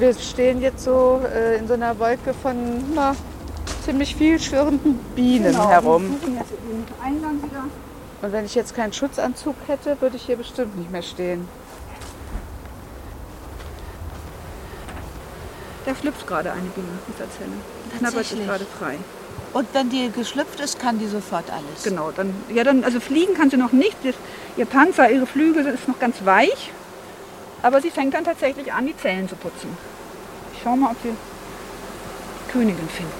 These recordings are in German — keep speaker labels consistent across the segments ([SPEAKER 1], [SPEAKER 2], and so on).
[SPEAKER 1] Wir stehen jetzt so äh, in so einer Wolke von na, ziemlich viel schwirrenden Bienen
[SPEAKER 2] Genau,
[SPEAKER 1] herum.
[SPEAKER 2] wir jetzt den Eingang wieder.
[SPEAKER 1] Und wenn ich jetzt keinen Schutzanzug hätte, würde ich hier bestimmt nicht mehr stehen.
[SPEAKER 2] Da schlüpft gerade eine Biene aus dieser Zelle. Die knabbert ist
[SPEAKER 3] Tatsächlich?
[SPEAKER 2] gerade frei.
[SPEAKER 3] Und wenn die geschlüpft ist, kann die sofort alles.
[SPEAKER 2] Genau, dann, ja, dann, also fliegen kann sie noch nicht. Das, ihr Panzer, ihre Flügel ist noch ganz weich. Aber sie fängt dann tatsächlich an, die Zellen zu putzen. Ich schau mal, ob wir die Königin finden.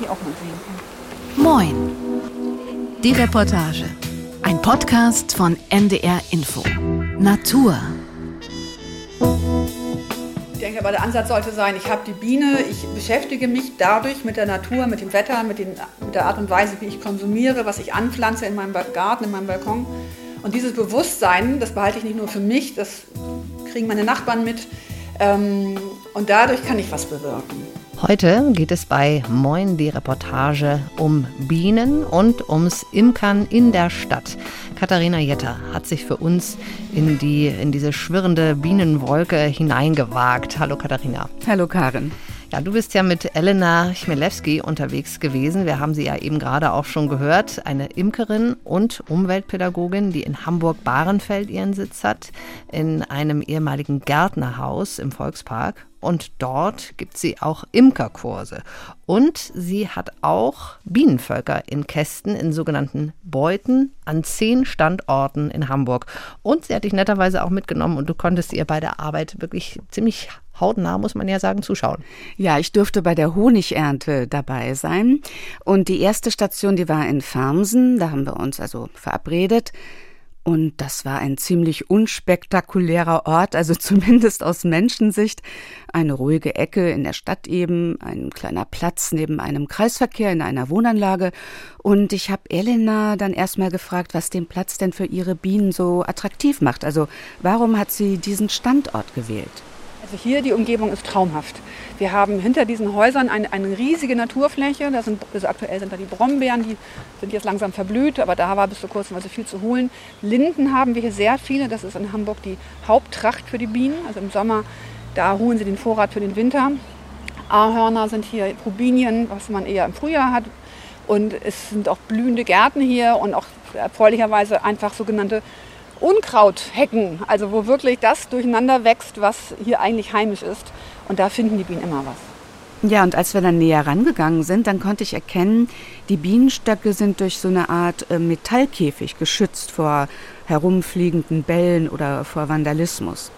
[SPEAKER 2] Die auch mal sehen kann.
[SPEAKER 4] Moin. Die Reportage. Ein Podcast von NDR Info. Natur.
[SPEAKER 2] Ich denke aber, der Ansatz sollte sein, ich habe die Biene, ich beschäftige mich dadurch mit der Natur, mit dem Wetter, mit, den, mit der Art und Weise, wie ich konsumiere, was ich anpflanze in meinem Garten, in meinem Balkon. Und dieses Bewusstsein, das behalte ich nicht nur für mich, das kriegen meine Nachbarn mit. Ähm, und dadurch kann ich was bewirken.
[SPEAKER 5] Heute geht es bei Moin die Reportage um Bienen und ums Imkern in der Stadt. Katharina Jetter hat sich für uns in, die, in diese schwirrende Bienenwolke hineingewagt. Hallo Katharina.
[SPEAKER 6] Hallo Karin.
[SPEAKER 5] Ja, du bist ja mit Elena Chmielewski unterwegs gewesen. Wir haben sie ja eben gerade auch schon gehört. Eine Imkerin und Umweltpädagogin, die in Hamburg-Bahrenfeld ihren Sitz hat, in einem ehemaligen Gärtnerhaus im Volkspark. Und dort gibt sie auch Imkerkurse. Und sie hat auch Bienenvölker in Kästen in sogenannten Beuten an zehn Standorten in Hamburg. Und sie hat dich netterweise auch mitgenommen und du konntest ihr bei der Arbeit wirklich ziemlich hautnah, muss man ja sagen, zuschauen.
[SPEAKER 6] Ja, ich durfte bei der Honigernte dabei sein. Und die erste Station, die war in Farmsen. Da haben wir uns also verabredet. Und das war ein ziemlich unspektakulärer Ort, also zumindest aus Menschensicht. Eine ruhige Ecke in der Stadt eben, ein kleiner Platz neben einem Kreisverkehr in einer Wohnanlage. Und ich habe Elena dann erstmal gefragt, was den Platz denn für ihre Bienen so attraktiv macht. Also warum hat sie diesen Standort gewählt?
[SPEAKER 2] Also hier, die Umgebung ist traumhaft. Wir haben hinter diesen Häusern eine, eine riesige Naturfläche. Da sind, also aktuell sind da die Brombeeren, die sind jetzt langsam verblüht, aber da war bis vor kurzem also viel zu holen. Linden haben wir hier sehr viele. Das ist in Hamburg die Haupttracht für die Bienen. Also im Sommer, da holen sie den Vorrat für den Winter. Ahorner sind hier, Rubinien, was man eher im Frühjahr hat. Und es sind auch blühende Gärten hier und auch erfreulicherweise einfach sogenannte Unkrauthecken, also wo wirklich das durcheinander wächst, was hier eigentlich heimisch ist. Und da finden die Bienen immer was.
[SPEAKER 6] Ja, und als wir dann näher rangegangen sind, dann konnte ich erkennen, die Bienenstöcke sind durch so eine Art äh, Metallkäfig geschützt vor herumfliegenden Bällen oder vor Vandalismus.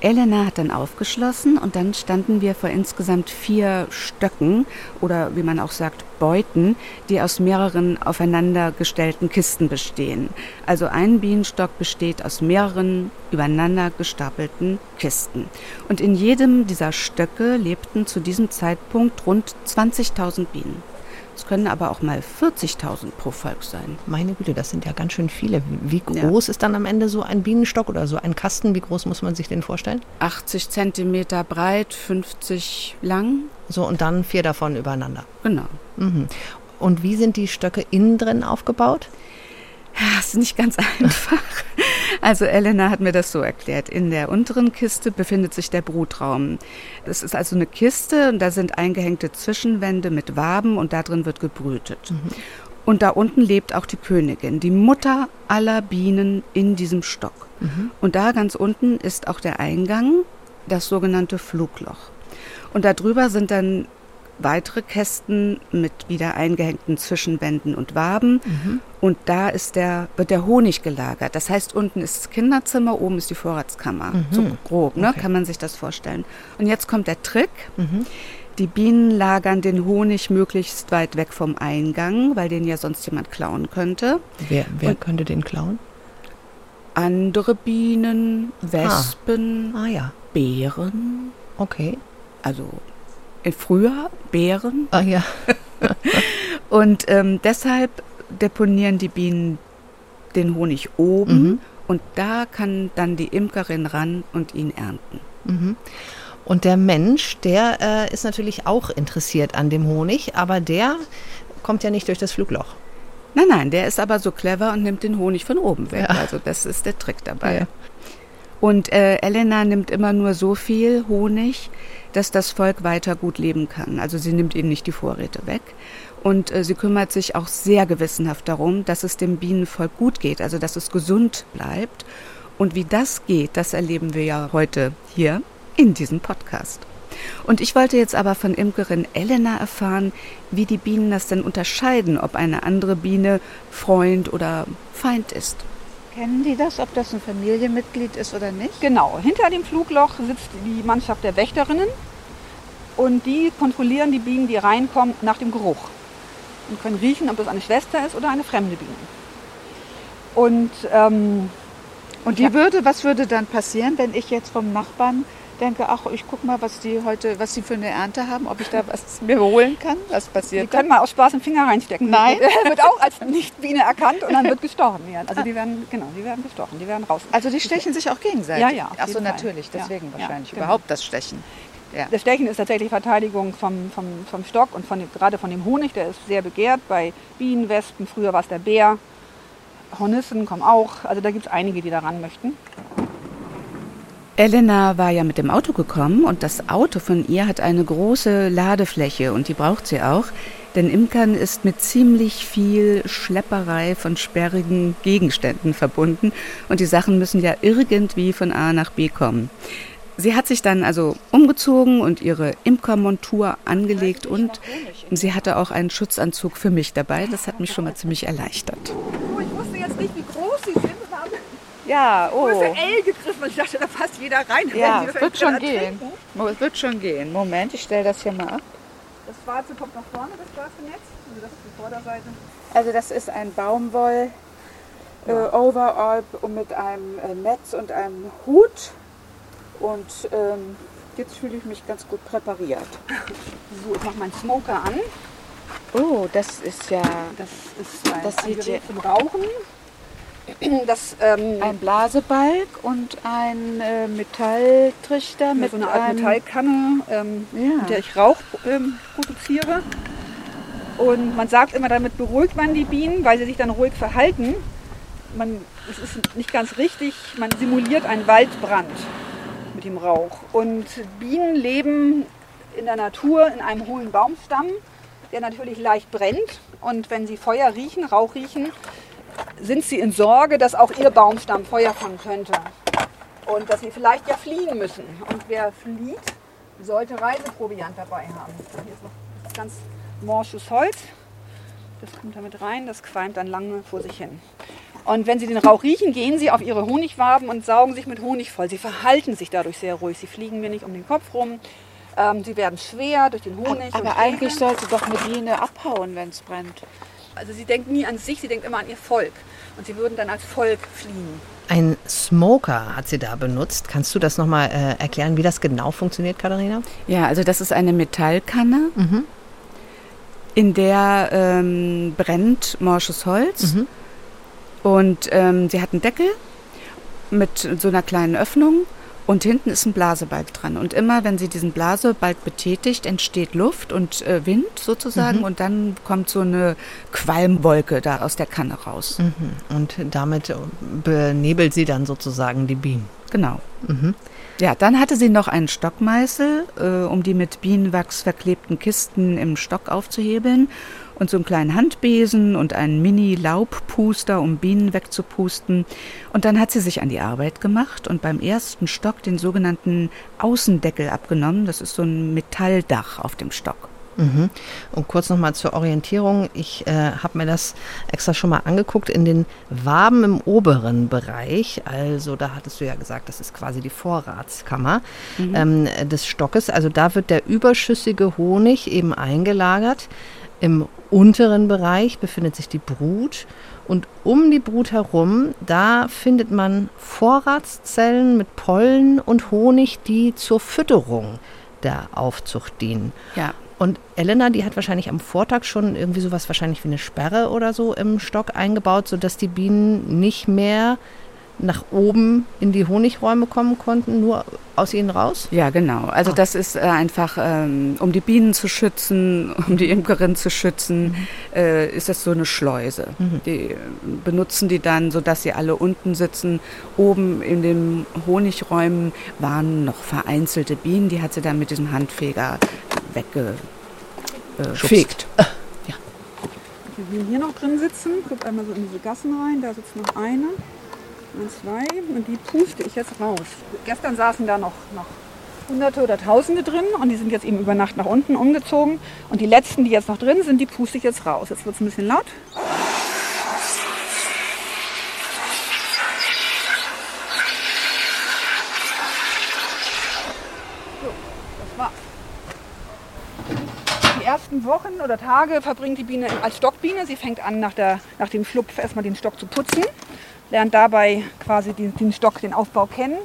[SPEAKER 6] Elena hat dann aufgeschlossen und dann standen wir vor insgesamt vier Stöcken oder wie man auch sagt Beuten, die aus mehreren aufeinander gestellten Kisten bestehen. Also ein Bienenstock besteht aus mehreren übereinander gestapelten Kisten. Und in jedem dieser Stöcke lebten zu diesem Zeitpunkt rund 20.000 Bienen. Es können aber auch mal 40.000 pro Volk sein.
[SPEAKER 5] Meine Güte, das sind ja ganz schön viele. Wie groß ja. ist dann am Ende so ein Bienenstock oder so ein Kasten? Wie groß muss man sich den vorstellen?
[SPEAKER 6] 80 Zentimeter breit, 50 lang.
[SPEAKER 5] So, und dann vier davon übereinander.
[SPEAKER 6] Genau.
[SPEAKER 5] Mhm. Und wie sind die Stöcke innen drin aufgebaut?
[SPEAKER 6] Ja, ist nicht ganz einfach. Also Elena hat mir das so erklärt. In der unteren Kiste befindet sich der Brutraum. Es ist also eine Kiste und da sind eingehängte Zwischenwände mit Waben und da drin wird gebrütet. Mhm. Und da unten lebt auch die Königin, die Mutter aller Bienen in diesem Stock. Mhm. Und da ganz unten ist auch der Eingang, das sogenannte Flugloch. Und darüber sind dann weitere Kästen mit wieder eingehängten Zwischenwänden und Waben. Mhm. Und da ist der, wird der Honig gelagert. Das heißt, unten ist das Kinderzimmer, oben ist die Vorratskammer. Mhm. So grob, ne? Okay. kann man sich das vorstellen. Und jetzt kommt der Trick. Mhm. Die Bienen lagern den Honig möglichst weit weg vom Eingang, weil den ja sonst jemand klauen könnte.
[SPEAKER 5] Wer, wer könnte den klauen?
[SPEAKER 6] Andere Bienen, Wespen,
[SPEAKER 5] ah. Ah, ja.
[SPEAKER 6] Beeren.
[SPEAKER 5] Okay.
[SPEAKER 6] Also im Frühjahr Beeren.
[SPEAKER 5] Ah ja.
[SPEAKER 6] und ähm, deshalb deponieren die Bienen den Honig oben mhm. und da kann dann die Imkerin ran und ihn ernten.
[SPEAKER 5] Mhm. Und der Mensch, der äh, ist natürlich auch interessiert an dem Honig, aber der kommt ja nicht durch das Flugloch.
[SPEAKER 6] Nein, nein, der ist aber so clever und nimmt den Honig von oben weg. Ja. Also das ist der Trick dabei. Ja. Und äh, Elena nimmt immer nur so viel Honig, dass das Volk weiter gut leben kann. Also sie nimmt ihnen nicht die Vorräte weg. Und äh, sie kümmert sich auch sehr gewissenhaft darum, dass es dem Bienenvolk gut geht, also dass es gesund bleibt. Und wie das geht, das erleben wir ja heute hier in diesem Podcast. Und ich wollte jetzt aber von Imkerin Elena erfahren, wie die Bienen das denn unterscheiden, ob eine andere Biene Freund oder Feind ist.
[SPEAKER 3] Kennen die das, ob das ein Familienmitglied ist oder nicht?
[SPEAKER 2] Genau, hinter dem Flugloch sitzt die Mannschaft der Wächterinnen und die kontrollieren die Bienen, die reinkommen, nach dem Geruch und können riechen, ob das eine Schwester ist oder eine fremde Biene. Und, ähm,
[SPEAKER 3] Und die würde, was würde dann passieren, wenn ich jetzt vom Nachbarn denke, ach, ich guck mal, was die heute, was sie für eine Ernte haben, ob ich da was mir holen kann? Was
[SPEAKER 2] die
[SPEAKER 3] passiert
[SPEAKER 2] können mal aus Spaß einen Finger reinstecken.
[SPEAKER 3] Nein.
[SPEAKER 2] Wird auch als Nicht-Biene erkannt und dann wird gestochen. Also die werden, genau, die werden gestochen, die werden raus.
[SPEAKER 3] Also die stechen sich auch gegenseitig.
[SPEAKER 2] Ja, ja,
[SPEAKER 3] Ach so, natürlich,
[SPEAKER 2] Ja,
[SPEAKER 3] deswegen
[SPEAKER 2] ja,
[SPEAKER 3] wahrscheinlich
[SPEAKER 2] genau.
[SPEAKER 3] überhaupt das Stechen. Ja.
[SPEAKER 2] Das Stechen ist tatsächlich Verteidigung vom, vom, vom Stock und von dem, gerade von dem Honig, der ist sehr begehrt bei Bienen, Wespen, früher war es der Bär. Hornissen kommen auch, also da gibt es einige, die daran möchten.
[SPEAKER 6] Elena war ja mit dem Auto gekommen und das Auto von ihr hat eine große Ladefläche und die braucht sie auch, denn Imkern ist mit ziemlich viel Schlepperei von sperrigen Gegenständen verbunden und die Sachen müssen ja irgendwie von A nach B kommen. Sie hat sich dann also umgezogen und ihre Imkermontur angelegt und sie hatte auch einen Schutzanzug für mich dabei. Das hat mich schon mal ziemlich erleichtert.
[SPEAKER 2] Oh, ich wusste jetzt nicht, wie groß sie sind
[SPEAKER 3] Ja, oh.
[SPEAKER 2] Größe L gegriffen und ich dachte, da passt jeder rein.
[SPEAKER 3] Ja, es wird schon gehen. Es wird schon gehen. Moment, ich stelle das hier mal ab.
[SPEAKER 2] Das Schwarze kommt nach vorne, das schwarze Netz. Also das ist die Vorderseite.
[SPEAKER 3] Also das ist ein Baumwoll äh, Overall mit einem äh, Netz und einem Hut. Und ähm, jetzt fühle ich mich ganz gut präpariert.
[SPEAKER 2] So, ich mache meinen Smoker an.
[SPEAKER 3] Oh, das ist ja
[SPEAKER 2] Das ist ein,
[SPEAKER 3] Das
[SPEAKER 2] ein Gerät zum Rauchen. Das ähm,
[SPEAKER 3] ein Blasebalg und ein äh, Metalltrichter
[SPEAKER 2] mit
[SPEAKER 3] mit
[SPEAKER 2] so einer Art
[SPEAKER 3] einem
[SPEAKER 2] Metallkanne, ähm,
[SPEAKER 3] Ja.
[SPEAKER 2] mit der ich Rauch ähm, produziere. Und man sagt immer, damit beruhigt man die Bienen, weil sie sich dann ruhig verhalten. Man, es ist nicht ganz richtig, man simuliert einen Waldbrand mit dem Rauch. Und Bienen leben in der Natur in einem hohlen Baumstamm, der natürlich leicht brennt. Und wenn sie Feuer riechen, Rauch riechen, sind sie in Sorge, dass auch ihr Baumstamm Feuer fangen könnte. Und dass sie vielleicht ja fliehen müssen. Und wer flieht, sollte Reiseproviant dabei haben. Hier ist noch ganz morsches Holz. Das kommt damit rein, das qualmt dann lange vor sich hin. Und wenn sie den Rauch riechen, gehen sie auf ihre Honigwaben und saugen sich mit Honig voll. Sie verhalten sich dadurch sehr ruhig. Sie fliegen mir nicht um den Kopf rum. Ähm, sie werden schwer durch den Honig.
[SPEAKER 3] Aber eigentlich sollte doch eine Biene abhauen, wenn es brennt.
[SPEAKER 2] Also sie denkt nie an sich, sie denkt immer an ihr Volk. Und sie würden dann als Volk fliehen.
[SPEAKER 5] Ein Smoker hat sie da benutzt. Kannst du das nochmal äh, erklären, wie das genau funktioniert, Katharina?
[SPEAKER 6] Ja, also das ist eine Metallkanne, in der ähm, brennt morsches Holz. Und ähm, sie hat einen Deckel mit so einer kleinen Öffnung und hinten ist ein Blasebalg dran. Und immer, wenn sie diesen Blasebalg betätigt, entsteht Luft und äh, Wind sozusagen und dann kommt so eine Qualmwolke da aus der Kanne raus.
[SPEAKER 5] Und damit äh, benebelt sie dann sozusagen die Bienen.
[SPEAKER 6] Genau. Ja, dann hatte sie noch einen Stockmeißel, äh, um die mit Bienenwachs verklebten Kisten im Stock aufzuhebeln und so einen kleinen Handbesen und einen Mini-Laubpuster, um Bienen wegzupusten. Und dann hat sie sich an die Arbeit gemacht und beim ersten Stock den sogenannten Außendeckel abgenommen. Das ist so ein Metalldach auf dem Stock.
[SPEAKER 5] Mhm. Und kurz nochmal zur Orientierung. Ich äh, habe mir das extra schon mal angeguckt in den Waben im oberen Bereich. Also da hattest du ja gesagt, das ist quasi die Vorratskammer ähm, des Stockes. Also da wird der überschüssige Honig eben eingelagert. Im unteren Bereich befindet sich die Brut. Und um die Brut herum, da findet man Vorratszellen mit Pollen und Honig, die zur Fütterung der Aufzucht dienen.
[SPEAKER 6] Ja.
[SPEAKER 5] Und Elena, die hat wahrscheinlich am Vortag schon irgendwie sowas wahrscheinlich wie eine Sperre oder so im Stock eingebaut, sodass die Bienen nicht mehr nach oben in die Honigräume kommen konnten, nur aus ihnen raus?
[SPEAKER 6] Ja, genau. Also das ist äh, einfach, ähm, um die Bienen zu schützen, um die Imkerin zu schützen, äh, ist das so eine Schleuse. Die äh, benutzen die dann, sodass sie alle unten sitzen. Oben in den Honigräumen waren noch vereinzelte Bienen, die hat sie dann mit diesem Handfeger weggefegt.
[SPEAKER 2] Wir hier noch drin sitzen, guck einmal so in diese Gassen rein, da sitzt noch eine, ein, zwei und die puste ich jetzt raus. Gestern saßen da noch, noch Hunderte oder Tausende drin und die sind jetzt eben über Nacht nach unten umgezogen und die letzten, die jetzt noch drin sind, die puste ich jetzt raus. Jetzt wird es ein bisschen laut. Ersten Wochen oder Tage verbringt die Biene als Stockbiene. Sie fängt an, nach, der, nach dem Schlupf erstmal den Stock zu putzen, lernt dabei quasi den, den Stock, den Aufbau kennen.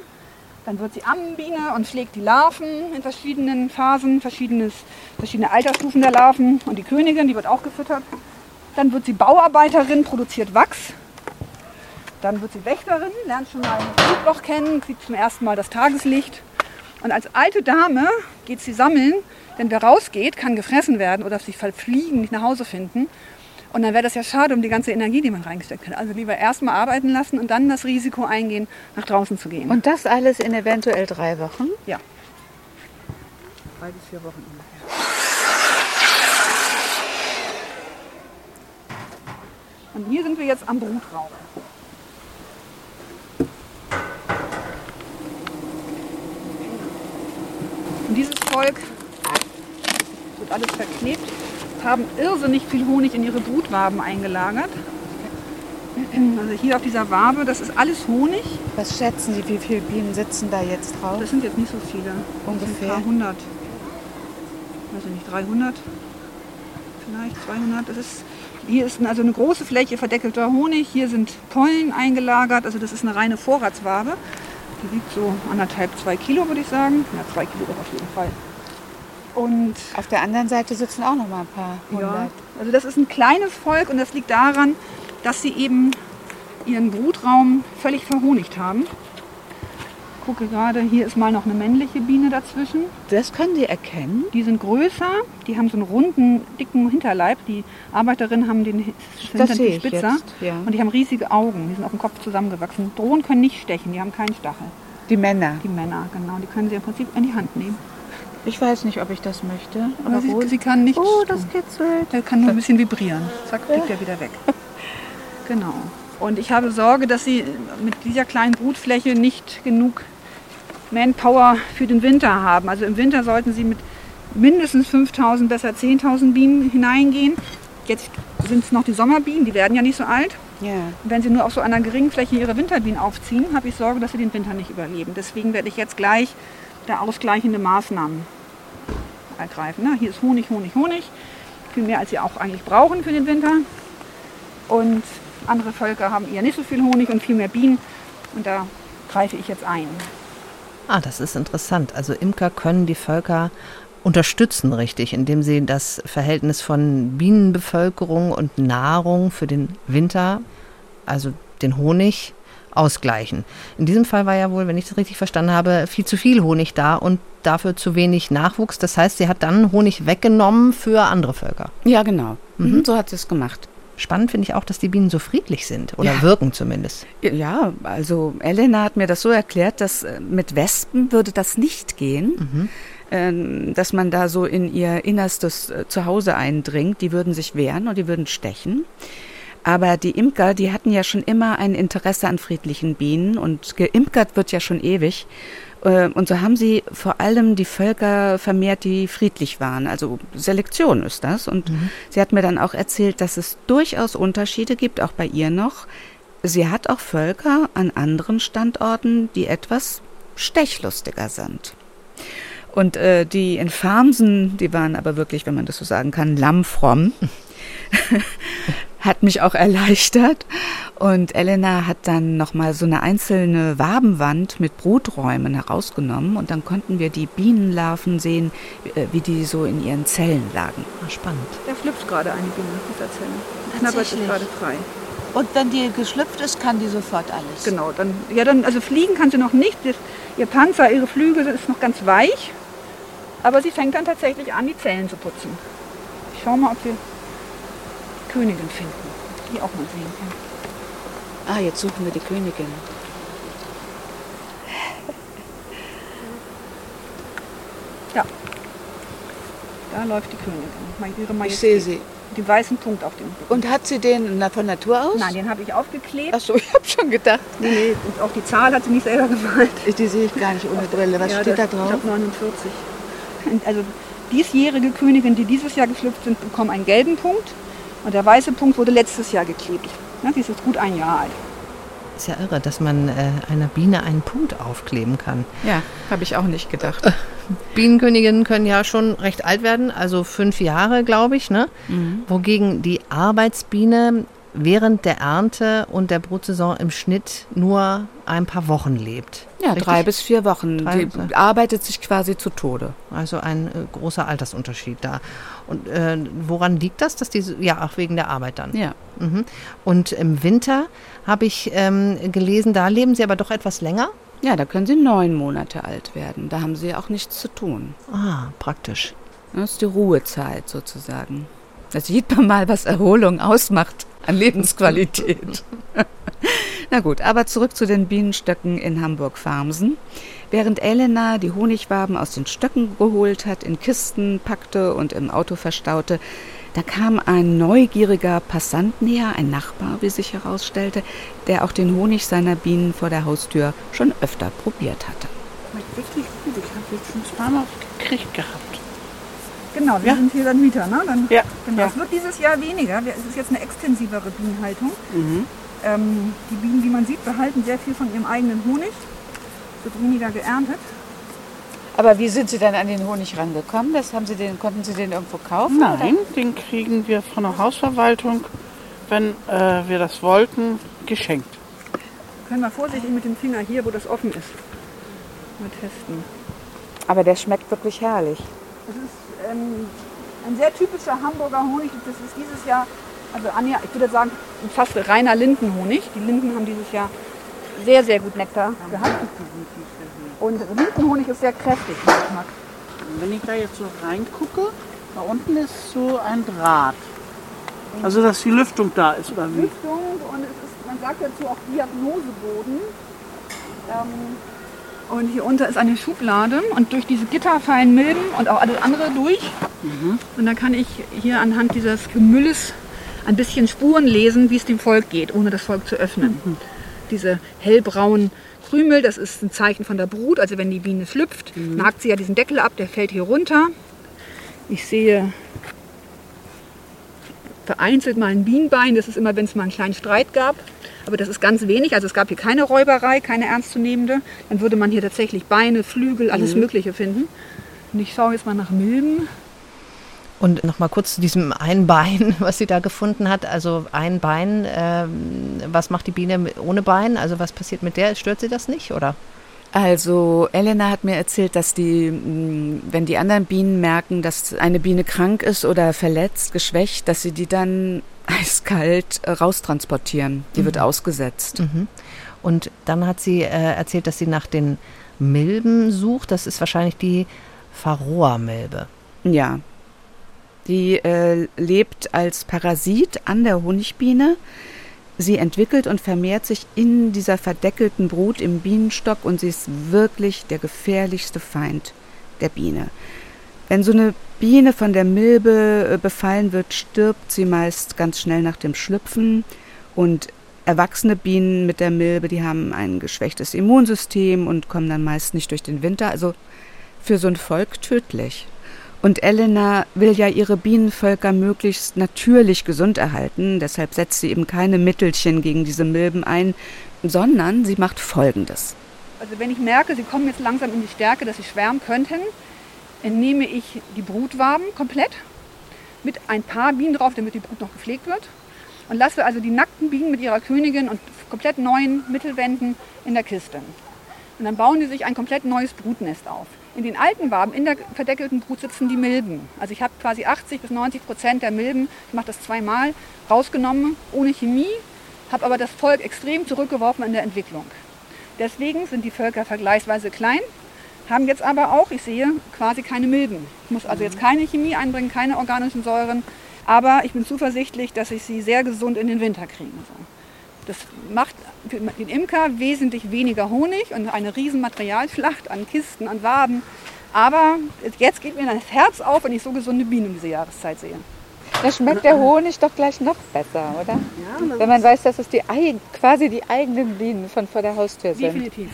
[SPEAKER 2] Dann wird sie Ammenbiene und pflegt die Larven in verschiedenen Phasen, verschiedenes, verschiedene Altersstufen der Larven. Und die Königin, die wird auch gefüttert. Dann wird sie Bauarbeiterin, produziert Wachs. Dann wird sie Wächterin, lernt schon mal ein Flugloch kennen, sieht zum ersten Mal das Tageslicht. Und als alte Dame geht sie sammeln, denn wer rausgeht, kann gefressen werden oder sich verfliegen, nicht nach Hause finden. Und dann wäre das ja schade um die ganze Energie, die man reingesteckt hat. Also lieber erstmal arbeiten lassen und dann das Risiko eingehen, nach draußen zu gehen.
[SPEAKER 3] Und das alles in eventuell drei Wochen?
[SPEAKER 2] ja. Drei bis vier Wochen ungefähr. Und hier sind wir jetzt am Brutraum. Und dieses Volk wird alles verklebt, haben irrsinnig viel Honig in ihre Brutwaben eingelagert. Also hier auf dieser Wabe, das ist alles Honig.
[SPEAKER 3] Was schätzen Sie, wie viele Bienen sitzen da jetzt drauf?
[SPEAKER 2] Das sind jetzt nicht so viele.
[SPEAKER 3] Ungefähr?
[SPEAKER 2] Ein paar hundert. Ich nicht, 300 vielleicht, 200. Das ist, hier ist also eine große Fläche verdeckelter Honig. Hier sind Pollen eingelagert. Also das ist eine reine Vorratswabe. Die wiegt so anderthalb, zwei Kilo, würde ich sagen. Ja, zwei Kilo auf jeden Fall. Und
[SPEAKER 3] Auf der anderen Seite sitzen auch noch mal ein paar hundert.
[SPEAKER 2] ja, also das ist ein kleines Volk und das liegt daran, dass sie eben ihren Brutraum völlig verhonigt haben. Ich gucke gerade, hier ist mal noch eine männliche Biene dazwischen.
[SPEAKER 3] Das können Sie erkennen.
[SPEAKER 2] Die sind größer, die haben so einen runden, dicken Hinterleib. Die Arbeiterinnen haben den Hintern viel spitzer.
[SPEAKER 3] ja.
[SPEAKER 2] Und die haben riesige Augen, die sind auf dem Kopf zusammengewachsen. Drohnen können nicht stechen, die haben keinen Stachel.
[SPEAKER 3] Die Männer.
[SPEAKER 2] Die Männer, genau, die können sie im Prinzip in die Hand nehmen.
[SPEAKER 3] Ich weiß nicht, ob ich das möchte.
[SPEAKER 2] Aber
[SPEAKER 3] Aber
[SPEAKER 2] sie, sie kann nicht.
[SPEAKER 3] Oh, das kitzelt.
[SPEAKER 2] Der kann nur ein bisschen vibrieren. Zack, fliegt er wieder weg. Genau. Und ich habe Sorge, dass sie mit dieser kleinen Brutfläche nicht genug Manpower für den Winter haben. Also im Winter sollten sie mit mindestens 5000, besser 10.000 Bienen hineingehen. Jetzt sind es noch die Sommerbienen, die werden ja nicht so alt.
[SPEAKER 3] Ja.
[SPEAKER 2] Wenn sie nur auf so einer geringen Fläche ihre Winterbienen aufziehen, habe ich Sorge, dass sie den Winter nicht überleben. Deswegen werde ich jetzt gleich da ausgleichende Maßnahmen ergreifen. Na, hier ist Honig, Honig, Honig. Viel mehr, als sie auch eigentlich brauchen für den Winter. Und andere Völker haben eher nicht so viel Honig und viel mehr Bienen. Und da greife ich jetzt ein.
[SPEAKER 5] Ah, das ist interessant. Also Imker können die Völker unterstützen, richtig, indem sie das Verhältnis von Bienenbevölkerung und Nahrung für den Winter, also den Honig, ausgleichen. In diesem Fall war ja wohl, wenn ich das richtig verstanden habe, viel zu viel Honig da und dafür zu wenig Nachwuchs. Das heißt, sie hat dann Honig weggenommen für andere Völker.
[SPEAKER 6] Ja, genau. Mhm. So hat sie es gemacht.
[SPEAKER 5] Spannend finde ich auch, dass die Bienen so friedlich sind oder
[SPEAKER 6] Ja.
[SPEAKER 5] wirken zumindest.
[SPEAKER 6] Ja, also Elena hat mir das so erklärt, dass äh, mit Wespen würde das nicht gehen. Ähm, Dass man da so in ihr innerstes äh, Zuhause eindringt. Die würden sich wehren und die würden stechen. Aber die Imker, die hatten ja schon immer ein Interesse an friedlichen Bienen und geimkert wird ja schon ewig. Äh, Und so haben sie vor allem die Völker vermehrt, die friedlich waren. Also Selektion ist das. Und sie hat mir dann auch erzählt, dass es durchaus Unterschiede gibt, auch bei ihr noch. Sie hat auch Völker an anderen Standorten, die etwas stechlustiger sind. Und äh, die in Farmsen, die waren aber wirklich, wenn man das so sagen kann, lammfromm. hat mich auch erleichtert. Und Elena hat dann nochmal so eine einzelne Wabenwand mit Bruträumen herausgenommen und dann konnten wir die Bienenlarven sehen, äh, wie die so in ihren Zellen lagen.
[SPEAKER 5] Ah, spannend.
[SPEAKER 2] Der schlüpft gerade eine Biene aus der Zelle. Knabbert ist
[SPEAKER 3] Tatsächlich?
[SPEAKER 2] gerade frei.
[SPEAKER 3] Und wenn die geschlüpft ist, kann die sofort alles.
[SPEAKER 2] Genau, dann, ja, dann, also fliegen kann sie noch nicht. Das, ihr Panzer, ihre Flügel ist noch ganz weich. Aber sie fängt dann tatsächlich an, die Zellen zu putzen. Ich schau mal, ob wir Königin finden, die auch mal sehen kann.
[SPEAKER 3] Ah, jetzt suchen wir die Königin.
[SPEAKER 2] Da läuft die Königin. Ihre
[SPEAKER 3] Ich sehe sie.
[SPEAKER 2] Den weißen Punkt auf dem Rücken.
[SPEAKER 3] Und hat sie den von Natur aus?
[SPEAKER 2] Nein, den habe ich aufgeklebt.
[SPEAKER 3] Achso, ich habe schon gedacht.
[SPEAKER 2] Nee, nee, und auch die Zahl hat sie nicht selber gemalt.
[SPEAKER 3] Die sehe ich gar nicht ohne Brille. Was
[SPEAKER 2] Ja,
[SPEAKER 3] steht da drauf?
[SPEAKER 2] Ich glaube 49. Und Also diesjährige Königinnen, die dieses Jahr geschlüpft sind, bekommen einen gelben Punkt. Und der weiße Punkt wurde letztes Jahr geklebt. Ja, die ist jetzt gut ein Jahr alt.
[SPEAKER 5] Ist ja irre, dass man äh, einer Biene einen Punkt aufkleben kann.
[SPEAKER 6] Ja, habe ich auch nicht gedacht.
[SPEAKER 5] Bienenköniginnen können ja schon recht alt werden, also fünf Jahre, glaube ich, ne? Wogegen die Arbeitsbiene während der Ernte und der Brutsaison im Schnitt nur ein paar Wochen lebt.
[SPEAKER 6] Ja,
[SPEAKER 5] Richtig?
[SPEAKER 6] drei bis vier Wochen.
[SPEAKER 5] Drei-
[SPEAKER 6] Die arbeitet sich quasi zu Tode.
[SPEAKER 5] Also ein äh, großer Altersunterschied da. Und äh, woran liegt das? Dass die, ja, auch wegen der Arbeit dann.
[SPEAKER 6] Ja.
[SPEAKER 5] Mhm. Und im Winter habe ich ähm, gelesen, da leben sie aber doch etwas länger.
[SPEAKER 6] Ja, da können sie neun Monate alt werden. Da haben sie auch nichts zu tun.
[SPEAKER 5] Ah, praktisch.
[SPEAKER 6] Das ist die Ruhezeit sozusagen. Da sieht man mal, was Erholung ausmacht an Lebensqualität. Na gut, aber zurück zu den Bienenstöcken in Hamburg-Farmsen. Während Elena die Honigwaben aus den Stöcken geholt hat, in Kisten packte und im Auto verstaute, da kam ein neugieriger Passant näher, ein Nachbar, wie sich herausstellte, der auch den Honig seiner Bienen vor der Haustür schon öfter probiert hatte.
[SPEAKER 7] Schmeckt wirklich gut. Ich habe jetzt schon zweimal gekriegt gehabt.
[SPEAKER 2] Genau, wir
[SPEAKER 7] Ja.
[SPEAKER 2] sind hier dann Mieter. Ne? Dann,
[SPEAKER 7] Ja,
[SPEAKER 2] genau.
[SPEAKER 7] ja.
[SPEAKER 2] Es wird dieses Jahr weniger. Wir- Es ist jetzt eine extensivere Bienenhaltung.
[SPEAKER 7] Mhm.
[SPEAKER 2] Ähm, die Bienen, wie man sieht, behalten sehr viel von ihrem eigenen Honig. Es wird weniger geerntet.
[SPEAKER 3] Aber wie sind Sie dann an den Honig rangekommen? Das haben Sie den, konnten Sie den irgendwo kaufen?
[SPEAKER 7] Nein, den kriegen wir von der Hausverwaltung, wenn äh, wir das wollten, geschenkt.
[SPEAKER 2] Können wir vorsichtig mit dem Finger hier, wo das offen ist, mal testen.
[SPEAKER 3] Oder? Aber der schmeckt wirklich herrlich.
[SPEAKER 2] Das ist ähm, ein sehr typischer Hamburger Honig. Das ist dieses Jahr, also Anja, ich würde sagen, fast reiner Lindenhonig. Die Linden haben dieses Jahr sehr, sehr gut Nektar gehabt. Und Lindenhonig ist sehr kräftig im Geschmack.
[SPEAKER 7] Und wenn ich da jetzt so reingucke, da unten ist so ein Draht. Also dass die Lüftung da ist, oder wie?
[SPEAKER 2] Lüftung und es ist, man sagt dazu auch Diagnoseboden. Ähm, und hier unter ist eine Schublade und durch diese Gitter fallen Milben und auch alles andere durch. Und dann kann ich hier anhand dieses Gemülles ein bisschen Spuren lesen, wie es dem Volk geht, ohne das Volk zu öffnen. Diese hellbraunen Krümel, das ist ein Zeichen von der Brut. Also wenn die Biene schlüpft, nagt sie ja diesen Deckel ab, der fällt hier runter. Ich sehe vereinzelt mal ein Bienenbein. Das ist immer, wenn es mal einen kleinen Streit gab. Aber das ist ganz wenig. Also es gab hier keine Räuberei, keine ernstzunehmende. Dann würde man hier tatsächlich Beine, Flügel, alles Mögliche finden. Und ich schaue jetzt mal nach Milben.
[SPEAKER 5] Und noch mal kurz zu diesem einen Bein, was sie da gefunden hat. Also ein Bein, ähm, was macht die Biene ohne Bein? Also was passiert mit der? Stört sie das nicht, oder?
[SPEAKER 6] Also Elena hat mir erzählt, dass die, mh, wenn die anderen Bienen merken, dass eine Biene krank ist oder verletzt, geschwächt, dass sie die dann eiskalt äh, raustransportieren. Die wird ausgesetzt.
[SPEAKER 5] Und dann hat sie äh, erzählt, dass sie nach den Milben sucht. Das ist wahrscheinlich die Varroa-Milbe.
[SPEAKER 6] Ja. Die äh, lebt als Parasit an der Honigbiene. Sie entwickelt und vermehrt sich in dieser verdeckelten Brut im Bienenstock und sie ist wirklich der gefährlichste Feind der Biene. Wenn so eine Biene von der Milbe äh, befallen wird, stirbt sie meist ganz schnell nach dem Schlüpfen und erwachsene Bienen mit der Milbe, die haben ein geschwächtes Immunsystem und kommen dann meist nicht durch den Winter. Also für so ein Volk tödlich. Und Elena will ja ihre Bienenvölker möglichst natürlich gesund erhalten, deshalb setzt sie eben keine Mittelchen gegen diese Milben ein, sondern sie macht Folgendes.
[SPEAKER 2] Also wenn ich merke, sie kommen jetzt langsam in die Stärke, dass sie schwärmen könnten, entnehme ich die Brutwaben komplett mit ein paar Bienen drauf, damit die Brut noch gepflegt wird. Und lasse also die nackten Bienen mit ihrer Königin und komplett neuen Mittelwänden in der Kiste. Und dann bauen die sich ein komplett neues Brutnest auf. In den alten Waben, in der verdeckelten Brut sitzen die Milben. Also ich habe quasi 80 bis 90 Prozent der Milben, ich mache das zweimal, rausgenommen, ohne Chemie, habe aber das Volk extrem zurückgeworfen in der Entwicklung. Deswegen sind die Völker vergleichsweise klein, haben jetzt aber auch, ich sehe, quasi keine Milben. Ich muss also jetzt keine Chemie einbringen, keine organischen Säuren, aber ich bin zuversichtlich, dass ich sie sehr gesund in den Winter kriege. Das macht für den Imker wesentlich weniger Honig und eine riesen Materialschlacht an Kisten, an Waben. Aber jetzt geht mir das Herz auf, wenn ich so gesunde Bienen um diese Jahreszeit sehe.
[SPEAKER 3] Da schmeckt der Honig doch gleich noch besser, oder?
[SPEAKER 2] Ja,
[SPEAKER 3] Wenn man weiß, dass es die, quasi die eigenen Bienen von vor der Haustür sind.
[SPEAKER 2] definitiv.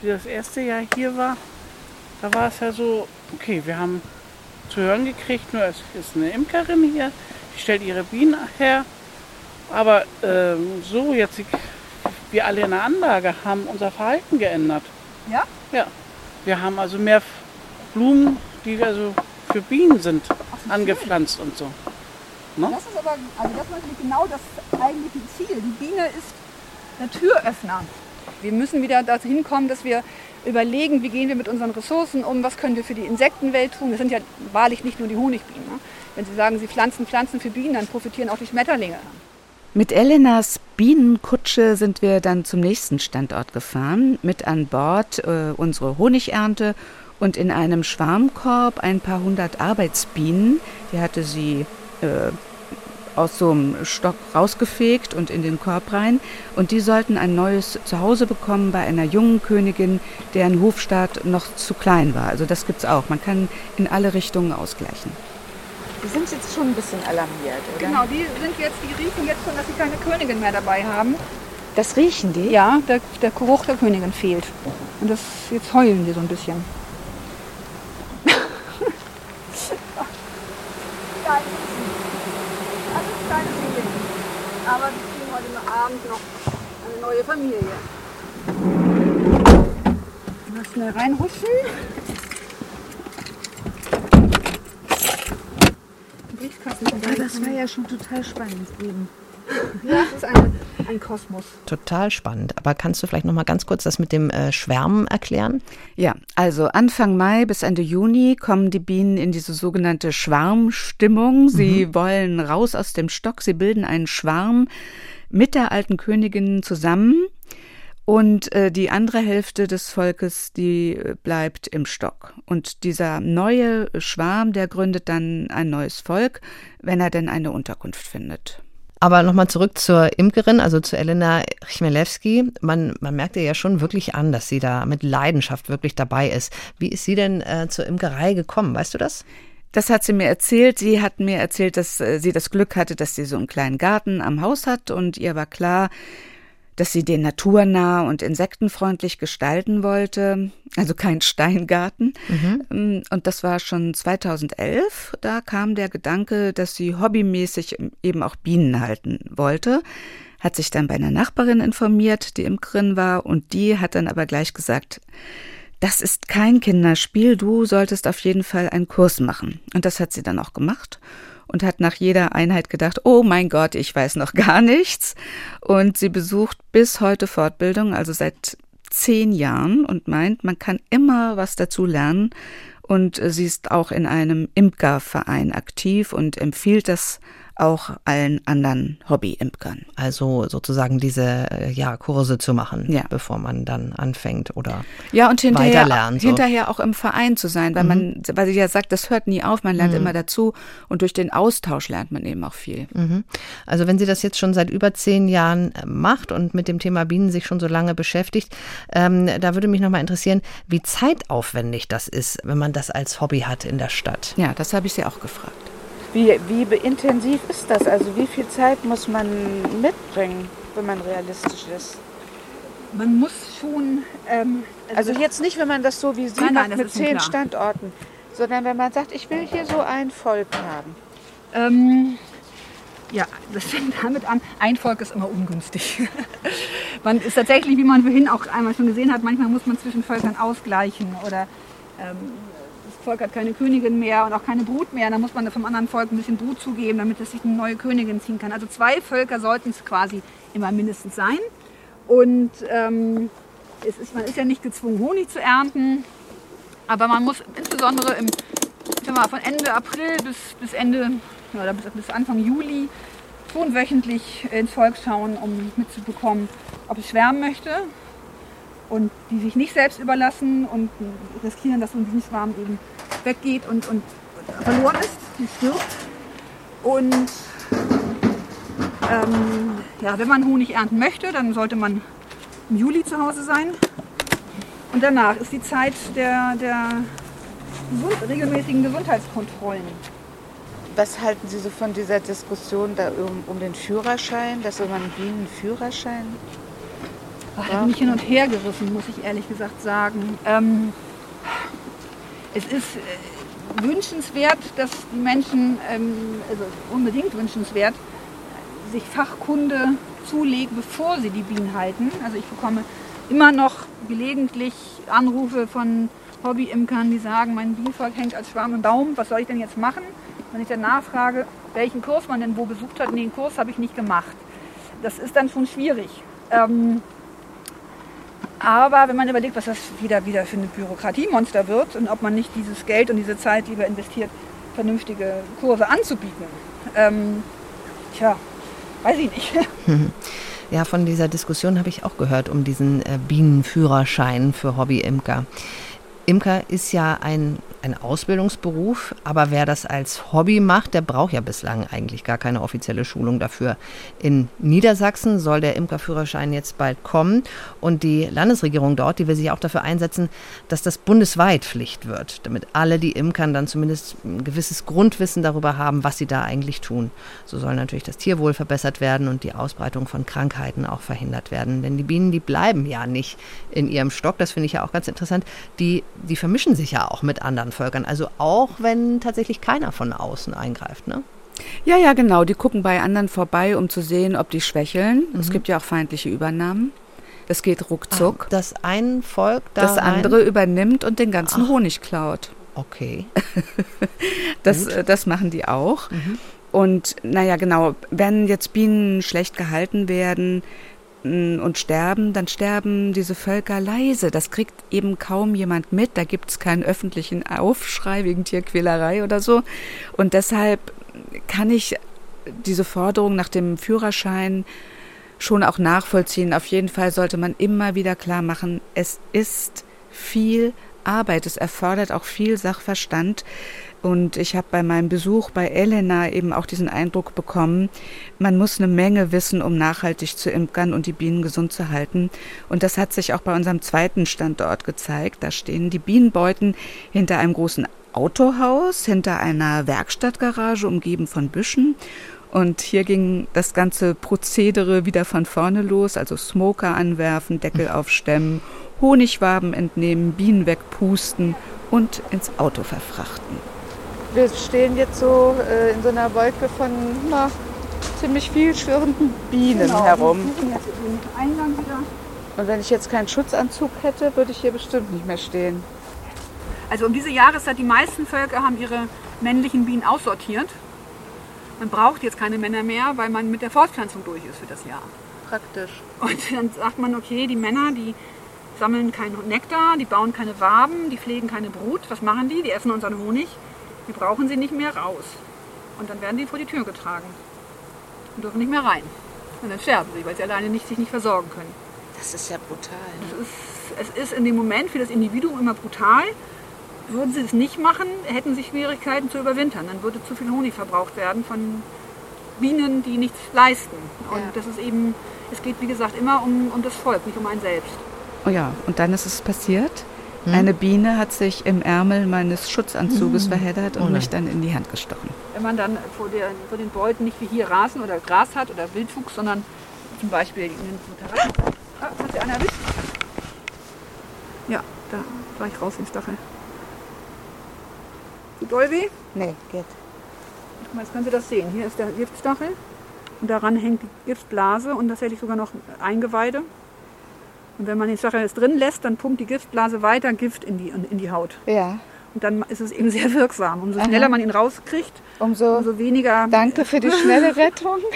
[SPEAKER 7] Wie das erste Jahr hier war, da war es ja so, okay, wir haben zu hören gekriegt, nur es ist eine Imkerin hier, die stellt ihre Bienen her. Aber ähm, so jetzt, wir alle in der Anlage haben unser Verhalten geändert.
[SPEAKER 2] Ja?
[SPEAKER 7] Ja. Wir haben also mehr Blumen, die also für Bienen sind, angepflanzt und so. Ne?
[SPEAKER 2] Das ist aber, also das ist natürlich genau das eigentliche Ziel. Die Biene ist der Türöffner. Wir müssen wieder dahin kommen, dass wir überlegen, wie gehen wir mit unseren Ressourcen um, was können wir für die Insektenwelt tun. Das sind ja wahrlich nicht nur die Honigbienen. Ne? Wenn Sie sagen, Sie pflanzen Pflanzen für Bienen, dann profitieren auch die Schmetterlinge.
[SPEAKER 6] Mit Elenas Bienenkutsche sind wir dann zum nächsten Standort gefahren. Mit an Bord äh, unsere Honigernte und in einem Schwarmkorb ein paar hundert Arbeitsbienen. Die hatte sie äh, aus so einem Stock rausgefegt und in den Korb rein. Und die sollten ein neues Zuhause bekommen bei einer jungen Königin, deren Hofstaat noch zu klein war. Also das gibt's auch. Man kann in alle Richtungen ausgleichen.
[SPEAKER 3] Die sind jetzt schon ein bisschen alarmiert, oder?
[SPEAKER 2] Genau, die sind jetzt, die riechen jetzt schon, dass sie keine Königin mehr dabei haben.
[SPEAKER 3] Das riechen die?
[SPEAKER 2] Ja, der, der Geruch der Königin fehlt. Und das, jetzt heulen die so ein bisschen. Aber wir kriegen heute Abend noch eine neue Familie. Mal schnell reinhuschen. Briefkasten
[SPEAKER 3] Ah, das war ja schon total spannend eben.
[SPEAKER 2] Ja, das ist ein, ein Kosmos.
[SPEAKER 5] Total spannend. Aber kannst du vielleicht noch mal ganz kurz das mit dem äh, Schwärmen erklären?
[SPEAKER 6] Ja, also Anfang Mai bis Ende Juni kommen die Bienen in diese sogenannte Schwarmstimmung. Sie wollen raus aus dem Stock, sie bilden einen Schwarm mit der alten Königin zusammen. Und äh, die andere Hälfte des Volkes, die äh, bleibt im Stock. Und dieser neue Schwarm, der gründet dann ein neues Volk, wenn er denn eine Unterkunft findet.
[SPEAKER 5] Aber nochmal zurück zur Imkerin, also zu Elena Chmielewski. Man, man merkt ihr ja schon wirklich an, dass sie da mit Leidenschaft wirklich dabei ist. Wie ist sie denn äh, zur Imkerei gekommen? Weißt du das?
[SPEAKER 6] Das hat sie mir erzählt. Sie hat mir erzählt, dass äh, sie das Glück hatte, dass sie so einen kleinen Garten am Haus hat und ihr war klar, dass sie den naturnah und insektenfreundlich gestalten wollte, also kein Steingarten. Mm, Und das war schon 2011. Da kam der Gedanke, dass sie hobbymäßig eben auch Bienen halten wollte. Hat sich dann bei einer Nachbarin informiert, die Imkerin war, und die hat dann aber gleich gesagt, das ist kein Kinderspiel, du solltest auf jeden Fall einen Kurs machen. Und das hat sie dann auch gemacht und hat nach jeder Einheit gedacht, oh mein Gott, ich weiß noch gar nichts. Und sie besucht bis heute Fortbildung, also seit zehn Jahren und meint, man kann immer was dazu lernen. Und äh, sie ist auch in einem Imkerverein aktiv und empfiehlt das auch allen anderen Hobby-Imkern.
[SPEAKER 5] Also sozusagen diese äh, ja, Kurse zu machen,
[SPEAKER 6] Ja.
[SPEAKER 5] bevor man dann anfängt oder
[SPEAKER 6] Ja, und hinterher,
[SPEAKER 5] so.
[SPEAKER 6] hinterher auch im Verein zu sein, weil man, weil sie ja sagt, das hört nie auf, man lernt immer dazu und durch den Austausch lernt man eben auch viel.
[SPEAKER 5] Mhm. Also wenn sie das jetzt schon seit über zehn Jahren äh, macht und mit dem Thema Bienen sich schon so lange beschäftigt, ähm, da würde mich nochmal interessieren, wie zeitaufwendig das ist, wenn man das als Hobby hat in der Stadt.
[SPEAKER 6] Ja, das habe ich sie auch gefragt.
[SPEAKER 3] Wie, wie intensiv ist das? Also wie viel Zeit muss man mitbringen, wenn man realistisch ist?
[SPEAKER 2] Man muss schon. Ähm,
[SPEAKER 3] Also jetzt nicht, wenn man das so wie Sie
[SPEAKER 2] Nein, nein,
[SPEAKER 3] macht
[SPEAKER 2] das
[SPEAKER 3] mit zehn. Standorten, sondern wenn man sagt, ich will hier so ein Volk haben.
[SPEAKER 2] Ähm, ja, das fängt damit an. Ein Volk ist immer ungünstig. man ist tatsächlich, wie man vorhin auch einmal schon gesehen hat, manchmal muss man zwischen Völkern ausgleichen oder ähm, Volk hat keine Königin mehr und auch keine Brut mehr. Dann muss man vom anderen Volk ein bisschen Brut zugeben, damit es sich eine neue Königin ziehen kann. Also zwei Völker sollten es quasi immer mindestens sein. Und ähm, es ist, man ist ja nicht gezwungen, Honig zu ernten. Aber man muss insbesondere im, mal, von Ende April bis, bis Ende, oder bis, bis Anfang Juli schon wöchentlich ins Volk schauen, um mitzubekommen, ob es schwärmen möchte und die sich nicht selbst überlassen und riskieren, dass ein Bienenschwarm eben weggeht und, und verloren ist, die stirbt. Und ähm, ja, wenn man Honig ernten möchte, dann sollte man im Juli zu Hause sein. Und danach ist die Zeit der, der gesund, regelmäßigen Gesundheitskontrollen.
[SPEAKER 3] Was halten Sie so von dieser Diskussion da um, um den Führerschein, dass man einen Bienenführerschein
[SPEAKER 2] Ach, hat mich hin und her gerissen, muss ich ehrlich gesagt sagen. Ähm, es ist äh, wünschenswert, dass die Menschen, ähm, also unbedingt wünschenswert, sich Fachkunde zulegen, bevor sie die Bienen halten. Also ich bekomme immer noch gelegentlich Anrufe von Hobbyimkern, die sagen, mein Bienenvolk hängt als Schwarm im Baum, was soll ich denn jetzt machen? Wenn ich dann nachfrage, welchen Kurs man denn wo besucht hat, nee, den Kurs habe ich nicht gemacht. Das ist dann schon schwierig. Ähm, aber wenn man überlegt, was das wieder, wieder für eine Bürokratiemonster wird und ob man nicht dieses Geld und diese Zeit lieber investiert, vernünftige Kurse anzubieten, ähm, tja, weiß ich nicht.
[SPEAKER 5] Ja, von dieser Diskussion habe ich auch gehört um diesen äh, Bienenführerschein für Hobby-Imker. Imker ist ja ein ein Ausbildungsberuf, aber wer das als Hobby macht, der braucht ja bislang eigentlich gar keine offizielle Schulung dafür. In Niedersachsen soll der Imkerführerschein jetzt bald kommen und die Landesregierung dort, die will sich auch dafür einsetzen, dass das bundesweit Pflicht wird, damit alle die Imkern dann zumindest ein gewisses Grundwissen darüber haben, was sie da eigentlich tun. So soll natürlich das Tierwohl verbessert werden und die Ausbreitung von Krankheiten auch verhindert werden, denn die Bienen, die bleiben ja nicht in ihrem Stock, das finde ich ja auch ganz interessant, die, die vermischen sich ja auch mit anderen Völkern. Also auch wenn tatsächlich keiner von außen eingreift, ne?
[SPEAKER 6] Ja, ja, genau. Die gucken bei anderen vorbei, um zu sehen, ob die schwächeln. Mhm. Es gibt ja auch feindliche Übernahmen. Das geht ruckzuck.
[SPEAKER 5] Ach, dass ein Volk
[SPEAKER 6] da das andere übernimmt und den ganzen Ach. Honig klaut.
[SPEAKER 5] Okay.
[SPEAKER 6] das, äh, das machen die auch. Mhm. Und naja, genau, wenn jetzt Bienen schlecht gehalten werden, und sterben, dann sterben diese Völker leise. Das kriegt eben kaum jemand mit. Da gibt es keinen öffentlichen Aufschrei wegen Tierquälerei oder so. Und deshalb kann ich diese Forderung nach dem Führerschein schon auch nachvollziehen. Auf jeden Fall sollte man immer wieder klar machen, es ist viel Arbeit. Es erfordert auch viel Sachverstand. Und ich habe bei meinem Besuch bei Elena eben auch diesen Eindruck bekommen, man muss eine Menge wissen, um nachhaltig zu imkern und die Bienen gesund zu halten. Und das hat sich auch bei unserem zweiten Standort gezeigt. Da stehen die Bienenbeuten hinter einem großen Autohaus, hinter einer Werkstattgarage umgeben von Büschen. Und hier ging das ganze Prozedere wieder von vorne los, also Smoker anwerfen, Deckel aufstemmen, Honigwaben entnehmen, Bienen wegpusten und ins Auto verfrachten
[SPEAKER 1] wir stehen jetzt so äh, in so einer Wolke von na, ziemlich viel schwirrenden Bienen genau, herum. Und wenn ich jetzt keinen Schutzanzug hätte, würde ich hier bestimmt nicht mehr stehen.
[SPEAKER 2] Also um diese Jahreszeit, die meisten Völker haben ihre männlichen Bienen aussortiert. Man braucht jetzt keine Männer mehr, weil man mit der Fortpflanzung durch ist für das Jahr.
[SPEAKER 1] Praktisch.
[SPEAKER 2] Und dann sagt man, okay, die Männer, die sammeln keinen Nektar, die bauen keine Waben, die pflegen keine Brut. Was machen die? Die essen unseren Honig. Wir brauchen sie nicht mehr raus. Und dann werden die vor die Tür getragen und dürfen nicht mehr rein. Und dann sterben sie, weil sie alleine nicht, sich nicht versorgen können.
[SPEAKER 3] Das ist ja brutal.
[SPEAKER 2] Ne? Ist, es ist in dem Moment für das Individuum immer brutal. Würden sie es nicht machen, hätten sie Schwierigkeiten zu überwintern. Dann würde zu viel Honig verbraucht werden von Bienen, die nichts leisten. Und ja. das ist eben, es geht wie gesagt immer um, um das Volk, nicht um einen selbst.
[SPEAKER 6] Oh ja, und dann ist es passiert. Hm? Eine Biene hat sich im Ärmel meines Schutzanzuges hm. verheddert und oh mich dann in die Hand gestochen.
[SPEAKER 2] Wenn man dann vor, der, vor, den Beuten nicht wie hier Rasen oder Gras hat oder Wildwuchs, sondern zum Beispiel in den Terrassen. Ah, hat sie einer erwischt? Ja, da war ich raus im Stachel. Tut doll weh?
[SPEAKER 3] Nee, geht.
[SPEAKER 2] Guck mal, jetzt können Sie das sehen. Hier ist der Giftstachel und daran hängt die Giftblase und tatsächlich sogar noch Eingeweide. Und wenn man den Stachel jetzt drin lässt, dann pumpt die Giftblase weiter Gift in die, in die Haut.
[SPEAKER 3] Ja.
[SPEAKER 2] Und dann ist es eben sehr wirksam. Umso schneller Aha. man ihn rauskriegt, umso, umso weniger.
[SPEAKER 3] Danke für die schnelle Rettung.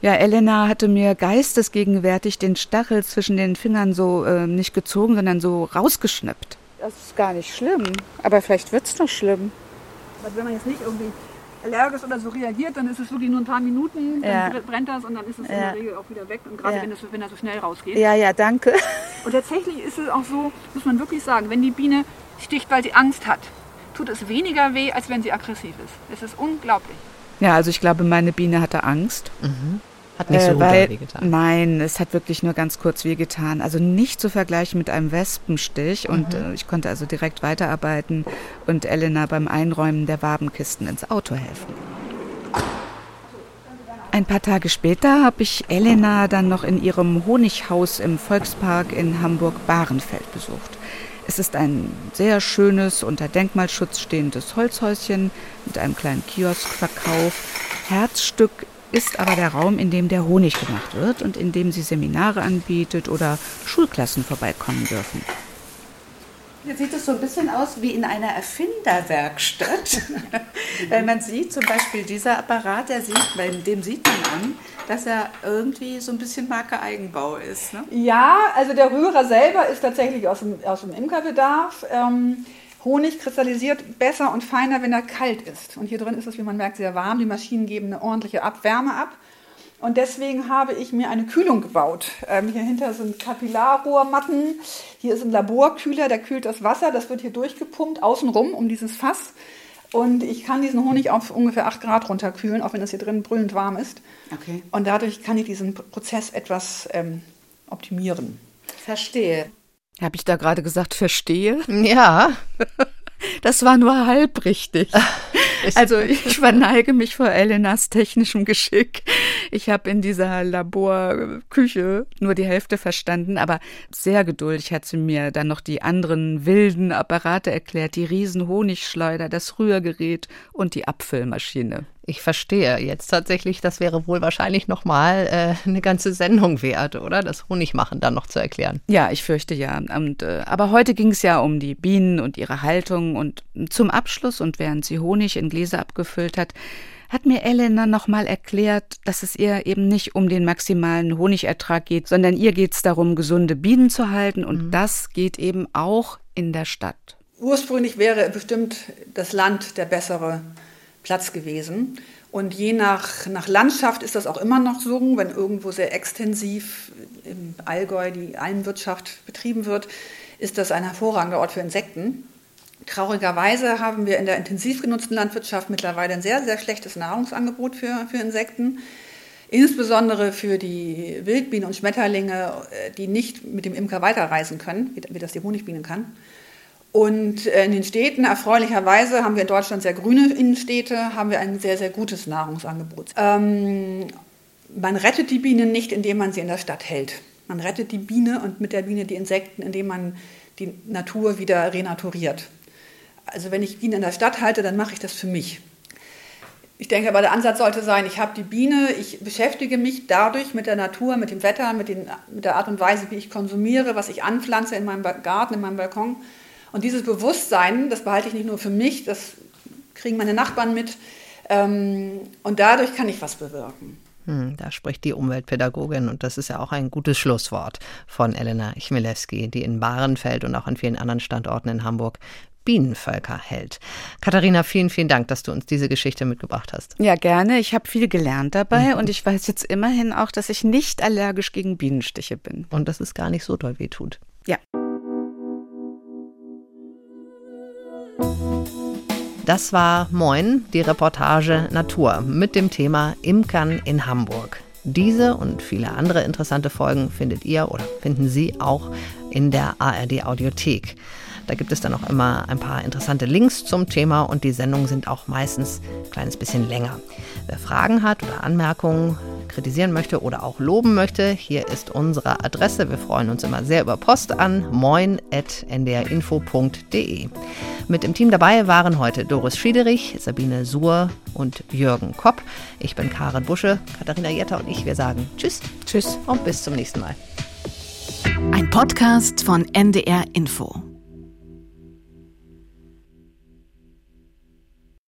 [SPEAKER 6] Ja, Elena hatte mir geistesgegenwärtig den Stachel zwischen den Fingern so äh, nicht gezogen, sondern so rausgeschnippt.
[SPEAKER 3] Das ist gar nicht schlimm. Aber vielleicht wird es noch schlimm.
[SPEAKER 2] Aber wenn man jetzt nicht irgendwie allergisch oder so reagiert, dann ist es wirklich nur ein paar Minuten,
[SPEAKER 3] Ja.
[SPEAKER 2] dann brennt das und dann ist es in
[SPEAKER 3] Ja.
[SPEAKER 2] der Regel auch wieder weg. Und gerade
[SPEAKER 3] Ja.
[SPEAKER 2] wenn, das, wenn er so schnell rausgeht.
[SPEAKER 3] Ja, ja, danke.
[SPEAKER 2] Und tatsächlich ist es auch so, muss man wirklich sagen, wenn die Biene sticht, weil sie Angst hat, tut es weniger weh, als wenn sie aggressiv ist. Es ist unglaublich.
[SPEAKER 6] Ja, also ich glaube, meine Biene hatte Angst.
[SPEAKER 5] Hat nicht so
[SPEAKER 6] Äh, weil,
[SPEAKER 5] wehgetan.
[SPEAKER 6] Nein, es hat wirklich nur ganz kurz wehgetan. Also nicht zu vergleichen mit einem Wespenstich. Und äh, ich konnte also direkt weiterarbeiten und Elena beim Einräumen der Wabenkisten ins Auto helfen. Ein paar Tage später habe ich Elena dann noch in ihrem Honighaus im Volkspark in Hamburg-Bahrenfeld besucht. Es ist ein sehr schönes, unter Denkmalschutz stehendes Holzhäuschen mit einem kleinen Kioskverkauf. Herzstück ist aber der Raum, in dem der Honig gemacht wird und in dem sie Seminare anbietet oder Schulklassen vorbeikommen dürfen.
[SPEAKER 3] Jetzt sieht es so ein bisschen aus wie in einer Erfinderwerkstatt. Weil man sieht zum Beispiel, dieser Apparat, der sieht, bei dem sieht man an, dass er irgendwie so ein bisschen Marke Eigenbau ist. Ne?
[SPEAKER 2] Ja, also der Rührer selber ist tatsächlich aus dem, aus dem Imkerbedarf. Ähm, Honig kristallisiert besser und feiner, wenn er kalt ist. Und hier drin ist es, wie man merkt, sehr warm. Die Maschinen geben eine ordentliche Abwärme ab. Und deswegen habe ich mir eine Kühlung gebaut. Ähm, hier hinter sind Kapillarrohrmatten. Hier ist ein Laborkühler, der kühlt das Wasser. Das wird hier durchgepumpt, außenrum um dieses Fass. Und ich kann diesen Honig auf ungefähr 8 Grad runterkühlen, auch wenn es hier drin brüllend warm ist.
[SPEAKER 3] Okay.
[SPEAKER 2] Und dadurch kann ich diesen Prozess etwas ähm, optimieren.
[SPEAKER 3] Verstehe.
[SPEAKER 6] Habe ich da gerade gesagt, verstehe?
[SPEAKER 5] Ja,
[SPEAKER 6] Das war nur halb richtig. Also ich verneige mich vor Elenas technischem Geschick. Ich habe in dieser Laborküche nur die Hälfte verstanden, aber sehr geduldig hat sie mir dann noch die anderen wilden Apparate erklärt, die riesen Honigschleuder, das Rührgerät und die Abfüllmaschine.
[SPEAKER 5] Ich verstehe jetzt tatsächlich, das wäre wohl wahrscheinlich nochmal äh, eine ganze Sendung wert, oder? Das Honigmachen dann noch zu erklären.
[SPEAKER 6] Ja, ich fürchte ja. Und, äh, aber heute ging es ja um die Bienen und ihre Haltung. Und zum Abschluss und während sie Honig in Gläser abgefüllt hat, hat mir Elena nochmal erklärt, dass es ihr eben nicht um den maximalen Honigertrag geht, sondern ihr geht es darum, gesunde Bienen zu halten. Und das geht eben auch in der Stadt.
[SPEAKER 2] Ursprünglich wäre bestimmt das Land der bessere Platz gewesen. Und je nach, nach Landschaft ist das auch immer noch so, wenn irgendwo sehr extensiv im Allgäu die Almwirtschaft betrieben wird, ist das ein hervorragender Ort für Insekten. Traurigerweise haben wir in der intensiv genutzten Landwirtschaft mittlerweile ein sehr, sehr schlechtes Nahrungsangebot für, für Insekten. Insbesondere für die Wildbienen und Schmetterlinge, äh, die nicht mit dem Imker weiterreisen können, wie, das die Honigbiene kann. Und äh, in den Städten, erfreulicherweise, haben wir in Deutschland sehr grüne Innenstädte, haben wir ein sehr, sehr gutes Nahrungsangebot. Ähm, man rettet die Bienen nicht, indem man sie in der Stadt hält. Man rettet die Biene und mit der Biene die Insekten, indem man die Natur wieder renaturiert. Also wenn ich Bienen in der Stadt halte, dann mache ich das für mich. Ich denke aber, der Ansatz sollte sein, ich habe die Biene, ich beschäftige mich dadurch mit der Natur, mit dem Wetter, mit, den, mit der Art und Weise, wie ich konsumiere, was ich anpflanze in meinem Garten, in meinem Balkon. Und dieses Bewusstsein, das behalte ich nicht nur für mich, das kriegen meine Nachbarn mit. Ähm, und dadurch kann ich was bewirken.
[SPEAKER 5] Hm, da spricht die Umweltpädagogin und das ist ja auch ein gutes Schlusswort von Elena Chmielewski, die in Bahrenfeld und auch an vielen anderen Standorten in Hamburg Bienenvölker hält. Katharina, vielen, vielen Dank, dass du uns diese Geschichte mitgebracht hast.
[SPEAKER 6] Ja, gerne. Ich habe viel gelernt dabei und ich weiß jetzt immerhin auch, dass ich nicht allergisch gegen Bienenstiche bin.
[SPEAKER 5] Und dass es gar nicht so doll weh tut.
[SPEAKER 6] Ja.
[SPEAKER 5] Das war Moin, die Reportage Natur mit dem Thema Imkern in Hamburg. Diese und viele andere interessante Folgen findet ihr oder finden Sie auch in der ARD Audiothek. Da gibt es dann auch immer ein paar interessante Links zum Thema und die Sendungen sind auch meistens ein kleines bisschen länger. Wer Fragen hat oder Anmerkungen kritisieren möchte oder auch loben möchte, hier ist unsere Adresse. Wir freuen uns immer sehr über Post an moin.ndrinfo.de. Mit im Team dabei waren heute Doris Schiederich, Sabine Suhr und Jürgen Kopp. Ich bin Karin Busche, Katharina Jetter und ich. Wir sagen Tschüss, Tschüss und bis zum nächsten Mal.
[SPEAKER 4] Ein Podcast von NDR Info.